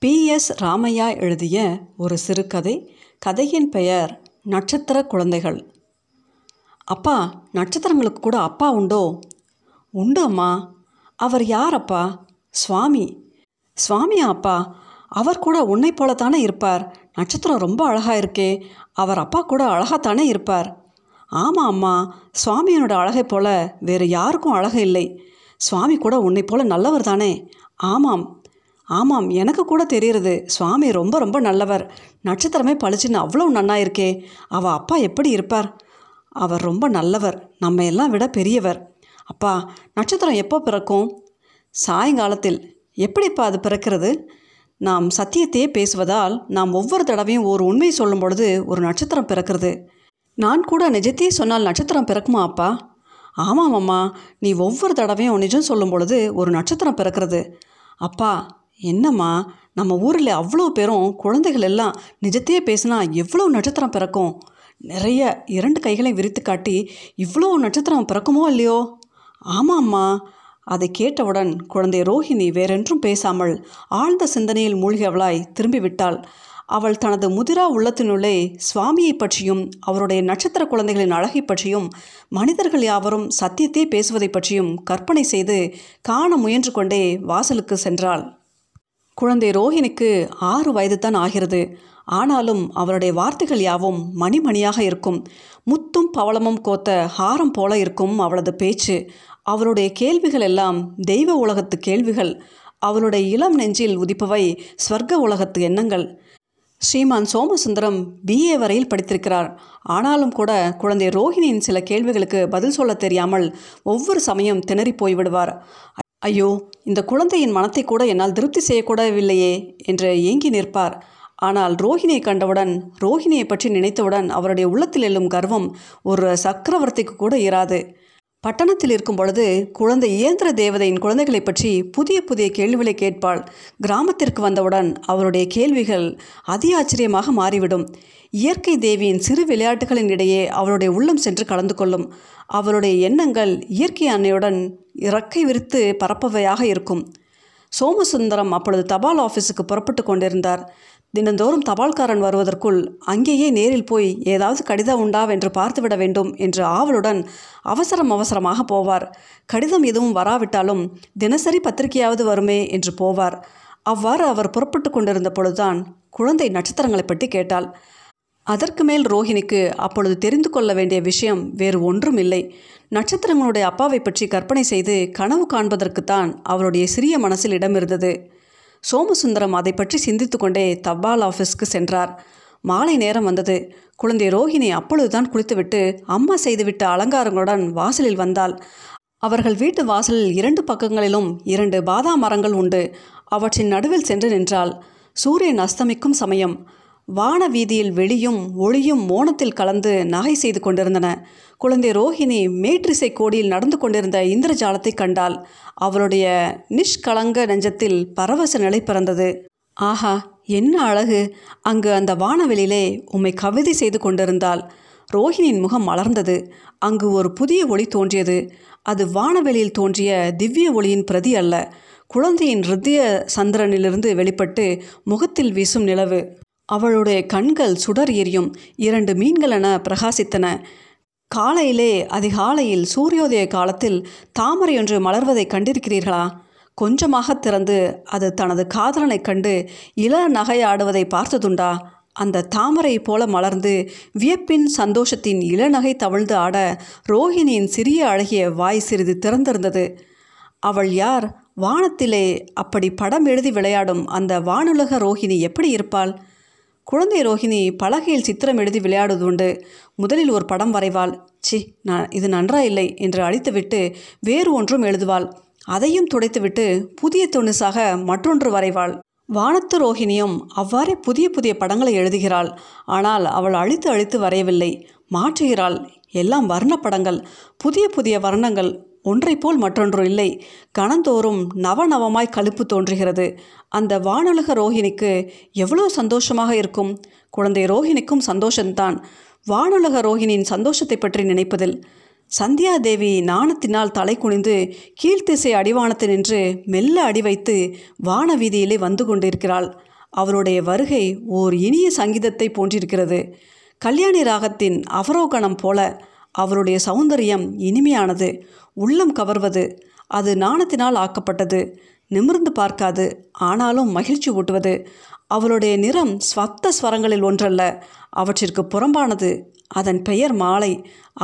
B. S. Ramaiah எழுதிய ஒரு சிறுகதை. கதையின் பெயர் நட்சத்திர குழந்தைகள். அப்பா நட்சத்திரங்களுக்கு கூட அப்பா உண்டோ? உண்டு அம்மா. அவர் யார் அப்பா சுவாமி சுவாமியா அப்பா அவர் கூட உன்னை போலத்தானே இருப்பார். நட்சத்திரம் ரொம்ப அழகாக இருக்கே. அவர் அப்பா கூட அழகாகத்தானே இருப்பார். ஆமாம் அம்மா சுவாமியனோட அழகை போல வேறு யாருக்கும் அழகு இல்லை. சுவாமி கூட உன்னை போல நல்லவர் தானே? ஆமாம் ஆமாம் எனக்கு கூட தெரியுறது சுவாமி ரொம்ப ரொம்ப நல்லவர். நட்சத்திரமே பளிச்சுன்னு அவ்வளோ நன்னா இருக்கே அவள் அப்பா எப்படி இருப்பார்? அவர் ரொம்ப நல்லவர். நம்ம எல்லாம் விட பெரியவர். அப்பா நட்சத்திரம் எப்போ பிறக்கும்? சாயங்காலத்தில். எப்படிப்பா அது பிறக்கிறது? நாம் சத்தியத்தையே பேசுவதால் நாம் ஒவ்வொரு தடவையும் ஒரு உண்மை சொல்லும் பொழுது ஒரு நட்சத்திரம் பிறக்கிறது. நான் கூட நிஜத்தையே சொன்னால் நட்சத்திரம் பிறக்குமா அப்பா? ஆமாம் அம்மா. நீ ஒவ்வொரு தடவையும் நிஜம் சொல்லும் பொழுது ஒரு நட்சத்திரம் பிறக்கிறது. அப்பா என்னம்மா நம்ம ஊரில் அவ்வளோ பேரும் குழந்தைகள் எல்லாம் நிஜத்தையே பேசினா எவ்வளோ நட்சத்திரம் பிறக்கும்? நிறைய இரண்டு கைகளை விரித்து காட்டி இவ்வளோ நட்சத்திரம் பிறக்குமோ இல்லையோ? ஆமாம்மா. அதை கேட்டவுடன் குழந்தை ரோஹிணி வேறென்றும் பேசாமல் ஆழ்ந்த சிந்தனையில் மூழ்கியவளாய் திரும்பிவிட்டாள். அவள் தனது முதிரா உள்ளத்தினுள்ளே சுவாமியை பற்றியும் அவருடைய நட்சத்திர குழந்தைகளின் அழகை பற்றியும் மனிதர்கள் யாவரும் சத்தியத்தை பேசுவதை பற்றியும் கற்பனை செய்து காண முயன்று கொண்டே வாசலுக்கு சென்றாள். குழந்தை ரோஹிணிக்கு ஆறு வயது தான் ஆகிறது. ஆனாலும் அவருடைய வார்த்தைகள் யாவும் மணிமணியாக இருக்கும். முத்தும் பவளமும் கோத்த ஹாரம் போல இருக்கும் அவளது பேச்சு. அவளுடைய கேள்விகள் எல்லாம் தெய்வ உலகத்து கேள்விகள். அவளுடைய இளம் நெஞ்சில் உதிப்பவை ஸ்வர்க்க உலகத்து எண்ணங்கள். ஸ்ரீமான் சோமசுந்தரம் பிஏ வரையில் படித்திருக்கிறார். ஆனாலும் கூட குழந்தை ரோஹிணியின் சில கேள்விகளுக்கு பதில் சொல்ல தெரியாமல் ஒவ்வொரு சமயம் திணறி போய்விடுவார். ஐயோ இந்த குழந்தையின் மனத்தை கூட என்னால் திருப்தி செய்யக்கூடவில்லையே என்று ஏங்கி நிற்பார். ஆனால் ரோஹிணியை கண்டவுடன் ரோஹிணியை பற்றி நினைத்தவுடன் அவருடைய உள்ளத்தில் எழும் கர்வம் ஒரு சக்கரவர்த்திக்கு கூட இராது. பட்டணத்தில் இருக்கும் பொழுது குழந்தை இயந்திர தேவதையின் குழந்தைகளை பற்றி புதிய புதிய கேள்விகளை கேட்பாள். கிராமத்திற்கு வந்தவுடன் அவருடைய கேள்விகள் அதி ஆச்சரியமாக மாறிவிடும். இயற்கை தேவியின் சிறு விளையாட்டுகளின் இடையே அவளுடைய உள்ளம் சென்று கலந்து கொள்ளும். அவளுடைய எண்ணங்கள் இயற்கை அன்னையுடன் இறக்கை விரித்து பரப்பவையாக இருக்கும். சோமசுந்தரம் அப்பொழுது தபால் ஆஃபீஸுக்கு புறப்பட்டு கொண்டிருந்தார். தினந்தோறும் தபால்காரன் வருவதற்குள் அங்கேயே நேரில் போய் ஏதாவது கடிதம் உண்டா என்று பார்த்துவிட வேண்டும் என்று ஆவலுடன் அவசரம் அவசரமாக போவார். கடிதம் எதுவும் வராவிட்டாலும் தினசரி பத்திரிகையாவது வருமே என்று போவார். அவ்வாறு அவர் புறப்பட்டு கொண்டிருந்த பொழுதுதான் குழந்தை நட்சத்திரங்களை பற்றி கேட்டாள். அதற்கு மேல் ரோஹிணிக்கு அப்பொழுது தெரிந்து கொள்ள வேண்டிய விஷயம் வேறு ஒன்றும் இல்லை நட்சத்திரங்களுடைய அப்பாவை பற்றி கற்பனை செய்து கனவு காண்பதற்குத்தான் அவருடைய சிறிய மனசில் இடம் இருந்தது சோமசுந்தரம் அதை பற்றி சிந்தித்து கொண்டே தபால் ஆஃபீஸ்க்கு சென்றார். மாலை நேரம் வந்தது. குழந்தை ரோஹிணி அப்பொழுதுதான் குளித்துவிட்டு அம்மா செய்துவிட்ட அலங்காரங்களுடன் வாசலில் வந்தாள். அவர்கள் வீட்டு வாசலில் இரண்டு பக்கங்களிலும் இரண்டு பாதாம் மரங்கள் உண்டு. அவற்றின் நடுவில் சென்று நின்றாள். சூரியன் அஸ்தமிக்கும் சமயம். வான வீதியில் வெளியும் ஒளியும் மோனத்தில் கலந்து நகை செய்து கொண்டிருந்தன. குழந்தை ரோஹிணி மேற்றிசை கோடியில் நடந்து கொண்டிருந்த இந்திரஜாலத்தை கண்டால் அவளுடைய நிஷ்கலங்க நெஞ்சத்தில் பரவச நிலை பிறந்தது. ஆஹா என்ன அழகு! அங்கு அந்த வானவெளியிலே உம்மை கவிதை செய்து கொண்டிருந்தாள் ரோஹிணியின் முகம் மலர்ந்தது. அங்கு ஒரு புதிய ஒளி தோன்றியது. அது வானவெளியில் தோன்றிய திவ்ய ஒளியின் பிரதி அல்ல. குழந்தையின் ஹிருதய சந்திரனிலிருந்து வெளிப்பட்டு முகத்தில் வீசும் நிலவு. அவளுடைய கண்கள் சுடர் எரியும். இரண்டு மீன்களென பிரகாசித்தன. காலையிலே அதிகாலையில் சூரியோதய காலத்தில் தாமரை ஒன்று மலர்வதை கண்டிருக்கிறீர்களா? கொஞ்சமாக திறந்து அது தனது காதலனைக் கண்டு இள நகையாடுவதை பார்த்ததுண்டா? அந்த தாமரை போல மலர்ந்து வியப்பின் சந்தோஷத்தின் இளநகை தவழ்ந்து ஆட ரோஹிணியின் சிறிய அழகிய வாய் சிறிது திறந்திருந்தது. அவள் யார்? வானத்திலே அப்படி படம் எழுதி விளையாடும் அந்த வானுலக ரோஹிணி எப்படி இருப்பாள்? குழந்தை ரோஹிணி பலகையில் சித்திரம் எழுதி விளையாடுவதுண்டு முதலில் ஒரு படம் வரைவாள். சி நான் இது நன்றா இல்லை என்று அழித்துவிட்டு வேறு ஒன்றும் எழுதுவாள். அதையும் துடைத்துவிட்டு புதிய துணுசாக மற்றொன்று வரைவாள். வானத்து ரோஹிணியும் அவ்வாறே புதிய புதிய படங்களை எழுதுகிறாள். ஆனால் அவள் அழித்து அழித்து வரையவில்லை. மாற்றுகிறாள். எல்லாம் வர்ண படங்கள். புதிய புதிய வர்ணங்கள். ஒன்றை போல் மற்றொன்று இல்லை. கணந்தோறும் நவநவமாய் கழுப்பு தோன்றுகிறது. அந்த வானுலக ரோஹிணிக்கு எவ்வளோ சந்தோஷமாக இருக்கும்? குழந்தை ரோஹிணிக்கும் சந்தோஷம்தான். வானுலக ரோஹிணியின் சந்தோஷத்தை பற்றி நினைப்பதில் சந்தியாதேவி நாணத்தினால் தலை குனிந்து கீழ்த்திசை அடிவானத்தில் நின்று மெல்ல அடி வைத்து வான வீதியிலே வந்து கொண்டிருக்கிறாள். அவளுடைய வருகை ஓர் இனிய சங்கீதத்தை போன்றிருக்கிறது. கல்யாணி ராகத்தின் அவரோகணம் போல அவருடைய சௌந்தரியம் இனிமையானது உள்ளம் கவர்வது அது நாணத்தினால் ஆக்கப்பட்டது நிமிர்ந்து பார்க்காது ஆனாலும் மகிழ்ச்சி ஊட்டுவது. அவளுடைய நிறம் ஸ்வத்த ஸ்வரங்களில் ஒன்றல்ல அவற்றிற்கு புறம்பானது அதன் பெயர் மாலை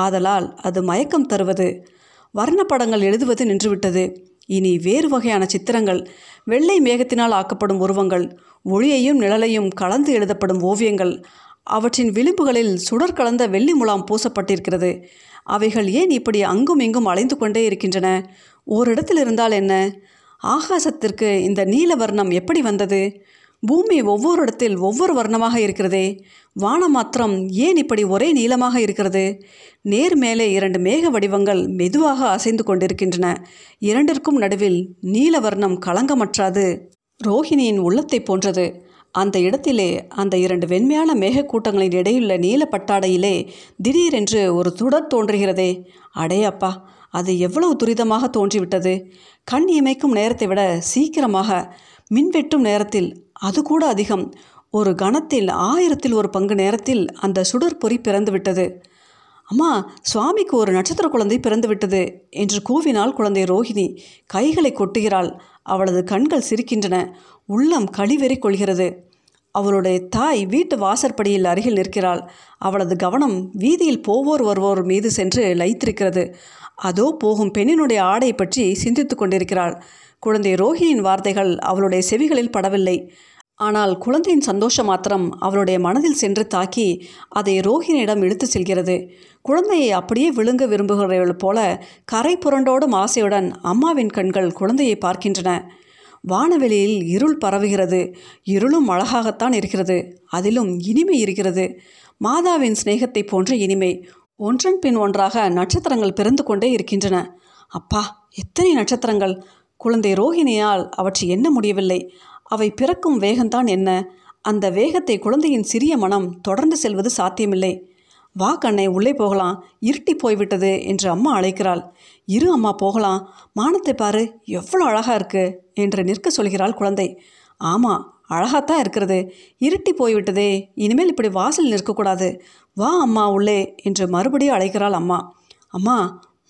ஆதலால் அது மயக்கம் தருவது. வர்ணப்படங்கள் எழுதுவது நின்றுவிட்டது இனி வேறு வகையான சித்திரங்கள் வெள்ளை மேகத்தினால் ஆக்கப்படும் உருவங்கள் ஒளியையும் நிழலையும் கலந்து எழுதப்படும் ஓவியங்கள் அவற்றின் விளிம்புகளில் சுடர் கலந்த வெள்ளி முலாம் பூசப்பட்டிருக்கிறது. அவைகள் ஏன் இப்படி அங்கும் இங்கும் அலைந்து கொண்டே இருக்கின்றன? ஓரிடத்தில் இருந்தால் என்ன? ஆகாசத்திற்கு இந்த நீல வர்ணம் எப்படி வந்தது? பூமி ஒவ்வொரு இடத்தில் ஒவ்வொரு வர்ணமாக இருக்கிறதே. வானம் மாத்திரம் ஏன் இப்படி ஒரே நீளமாக இருக்கிறது? நேர் மேலே இரண்டு மேக வடிவங்கள் மெதுவாக அசைந்து கொண்டிருக்கின்றன. இரண்டிற்கும் நடுவில் நீல வர்ணம் களங்கமற்றாது. ரோஹிணியின் உள்ளத்தை போன்றது. அந்த இடத்திலே அந்த இரண்டு வெண்மையான மேகக்கூட்டங்களின் இடையுள்ள நீல பட்டாடையிலே திடீரென்று ஒரு சுடர் தோன்றுகிறதே. அடே அப்பா அது எவ்வளவு துரிதமாக தோன்றிவிட்டது. கண் இமைக்கும் நேரத்தை விட சீக்கிரமாக மின்வெட்டும் நேரத்தில் அது கூட அதிகம். ஒரு கணத்தில் ஆயிரத்தில் ஒரு பங்கு நேரத்தில் அந்த சுடர் பொறி பிறந்துவிட்டது. அம்மா சுவாமிக்கு ஒரு நட்சத்திர குழந்தை பிறந்து விட்டது என்று கூவினாள் குழந்தை ரோஹிணி. கைகளை கொட்டுகிறாள். அவளது கண்கள் சிரிக்கின்றன. உள்ளம் கழிவெறி கொள்கிறது. அவளுடைய தாய் வீட்டு வாசற்படியில் அருகில் நிற்கிறாள். அவளது கவனம் வீதியில் போவோர் வருவோர் மீது சென்று லைத்திருக்கிறது அதோ போகும் பெண்ணினுடைய ஆடை பற்றி சிந்தித்து கொண்டிருக்கிறாள். குழந்தை ரோஹிணியின் வார்த்தைகள் அவளுடைய செவிகளில் படவில்லை. ஆனால் குழந்தையின் சந்தோஷம் மாத்திரம் அவளுடைய மனதில் சென்று தாக்கி அதை ரோஹிணியிடம் இழுத்து செல்கிறது. குழந்தையை அப்படியே விழுங்க விரும்புகிறவள் போல கரை புரண்டோடும் ஆசையுடன் அம்மாவின் கண்கள் குழந்தையை பார்க்கின்றன. வானவெளியில் இருள் பரவுகிறது. இருளும் அழகாகத்தான் இருக்கிறது. அதிலும் இனிமை இருக்கிறது. மாதாவின் சிநேகத்தை போன்ற இனிமை. ஒன்றன் பின் ஒன்றாக நட்சத்திரங்கள் பிறந்து கொண்டே இருக்கின்றன. அப்பா எத்தனை நட்சத்திரங்கள்? குழந்தை ரோஹிணியால் அவற்றை எண்ண முடியவில்லை. அவை பிறக்கும் வேகம்தான் என்ன? அந்த வேகத்தை குழந்தையின் சிறிய மனம் தொடர்ந்து செல்வது சாத்தியமில்லை. வா கண்ணை உள்ளே போகலாம். இருட்டி போய்விட்டது என்று அம்மா அழைக்கிறாள். இரு அம்மா போகலாம். மானத்தை பாரு. எவ்வளோ அழகாக இருக்கு என்று நிற்க சொல்கிறாள் குழந்தை. ஆமாம் அழகாத்தான் இருக்கிறது. இருட்டி போய்விட்டதே. இனிமேல் இப்படி வாசல் நிற்கக்கூடாது. வா அம்மா உள்ளே என்று மறுபடியும் அழைக்கிறாள் அம்மா. அம்மா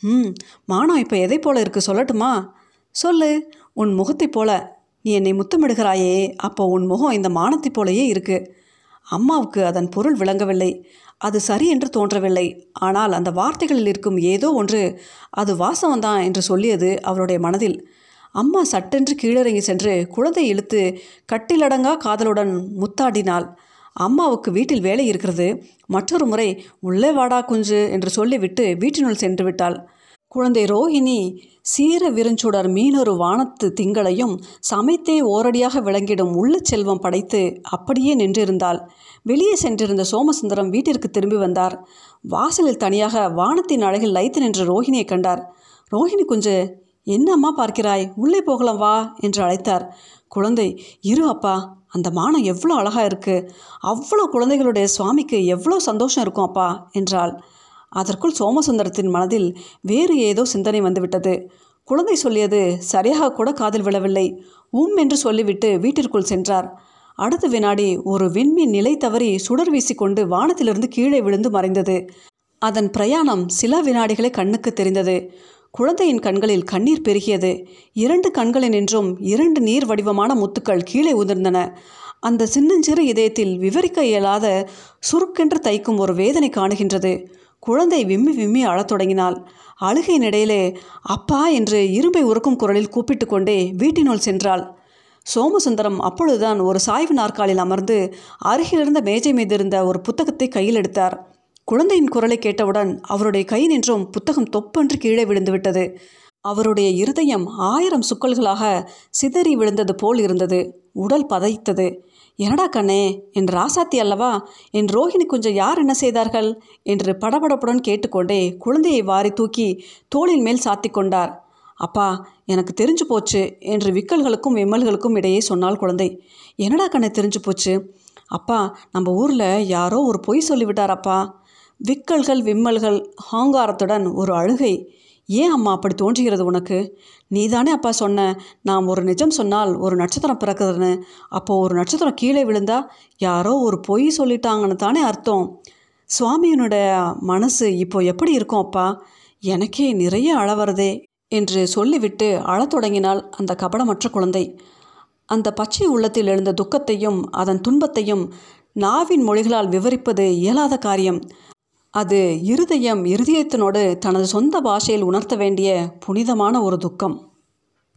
ம் மானம் இப்போ எதை போல இருக்கு சொல்லட்டுமா? சொல்லு. உன் முகத்தைப் போல. நீ என்னை முத்தமிடுகிறாயே அப்போ உன் முகம் இந்த மானத்தைப் போலயே இருக்கு. அம்மாவுக்கு அதன் பொருள் விளங்கவில்லை. அது சரி என்று தோன்றவில்லை. ஆனால் அந்த வார்த்தைகளில் இருக்கும் ஏதோ ஒன்று அது வாசவந்தான் என்று சொல்லியது அவருடைய மனதில். அம்மா சட்டென்று கீழிறங்கி சென்று குழந்தை இழுத்து கட்டிலடங்கா காதலுடன் முத்தாடினாள். அம்மாவுக்கு வீட்டில் வேலை இருக்கிறது. மற்றொரு முறை உள்ளே வாடா குஞ்சு என்று சொல்லிவிட்டு வீட்டினுள் சென்று விட்டாள். குழந்தை ரோஹிணி சீர விருஞ்சுடர் மீனொரு வானத்து திங்களையும் சமைத்தே ஓரடியாக விளங்கிடும் உள்ள செல்வம் படைத்து அப்படியே நின்றிருந்தாள். வெளியே சென்றிருந்த சோமசுந்தரம் வீட்டிற்கு திரும்பி வந்தார். வாசலில் தனியாக வானத்தின் அழகில் லைத்து நின்ற ரோஹிணியை கண்டார். ரோஹிணி குஞ்சு என்ன அம்மா பார்க்கிறாய்? உள்ளே போகலாம் வா என்று அழைத்தார். குழந்தை இரு அப்பா அந்த மானம் எவ்வளோ அழகாக இருக்குது அவ்வளோ குழந்தைகளுடைய சுவாமிக்கு எவ்வளோ சந்தோஷம் இருக்கும் அப்பா என்றாள். அதற்குள் சோமசுந்தரத்தின் மனதில் வேறு ஏதோ சிந்தனை வந்துவிட்டது. குழந்தை சொல்லியது சரியாக கூட காதில் விழவில்லை. உம் என்று சொல்லிவிட்டு வீட்டிற்குள் சென்றார். அடுத்த வினாடி ஒரு விண்மீன் நிலை தவறி சுடர் வீசிக்கொண்டு வானத்திலிருந்து கீழே விழுந்து மறைந்தது. அதன் பிரயாணம் சில வினாடிகளே கண்ணுக்கு தெரிந்தது. குழந்தையின் கண்களில் கண்ணீர் பெருகியது. இரண்டு கண்களினின்றும் இரண்டு நீர் வடிவமான முத்துக்கள் கீழே உதிர்ந்தன. அந்த சின்னஞ்சிறு இதயத்தில் விவரிக்க இயலாத சுருக்கென்று தைக்கும் ஒரு வேதனை காணுகின்றது. குழந்தை விம்மி விம்மி அழத் தொடங்கினாள். அழுகையின் இடையிலே அப்பா என்று இரும்பை உருக்கும் குரலில் கூப்பிட்டு கொண்டே வீட்டினுள் சென்றாள். சோமசுந்தரம் அப்பொழுதுதான் ஒரு சாய்வு நாற்காலில் அமர்ந்து அருகிலிருந்த மேஜை மீது இருந்த ஒரு புத்தகத்தை கையில் எடுத்தார். குழந்தையின் குரலை கேட்டவுடன் அவருடைய கை நின்றும் புத்தகம் தொப்பென்று கீழே விழுந்துவிட்டது. அவருடைய இருதயம் ஆயிரம் சுக்கல்களாக சிதறி விழுந்தது போல் இருந்தது. உடல் பதைத்தது. என்னடா கண்ணே என் ராசாத்தி அல்லவா? என் ரோஹிணி கொஞ்சம் யார் என்ன செய்தார்கள்? என்று படபடப்புடன் கேட்டுக்கொண்டே குழந்தையை வாரி தூக்கி தோளின் மேல் சாத்தி கொண்டார். அப்பா எனக்கு தெரிஞ்சு போச்சு என்று விக்கல்களுக்கும் விம்மல்களுக்கும் இடையே சொன்னாள் குழந்தை. என்னடா கண்ணை தெரிஞ்சு போச்சு? அப்பா நம்ம ஊரில் யாரோ ஒரு பொய் சொல்லிவிட்டார் அப்பா. விக்கல்கள் விம்மல்கள் ஹாங்காரத்துடன் ஒரு அழுகை. ஏன் அம்மா அப்படி தோன்றுகிறது உனக்கு? நீதானே அப்பா சொன்ன நாம் ஒரு நிஜம் சொன்னால் ஒரு நட்சத்திரம் பிறக்குதுன்னு. அப்போது ஒரு நட்சத்திரம் கீழே விழுந்தா யாரோ ஒரு பொய் சொல்லிட்டாங்கன்னு தானே அர்த்தம். சுவாமியினுடைய மனசு இப்போ எப்படி இருக்கும் அப்பா? எனக்கே நிறைய அழ வருதே என்று சொல்லிவிட்டு அழத் தொடங்கினாள் அந்த கபடமற்ற குழந்தை. அந்த பச்சை உள்ளத்தில் எழுந்த துக்கத்தையும் அதன் துன்பத்தையும் நாவின் மொழிகளால் விவரிப்பது இயலாத காரியம். அது இருதயம் இருதயத்தினோடு தனது சொந்த பாஷையில் உணர்த்த வேண்டிய புனிதமான ஒரு துக்கம்.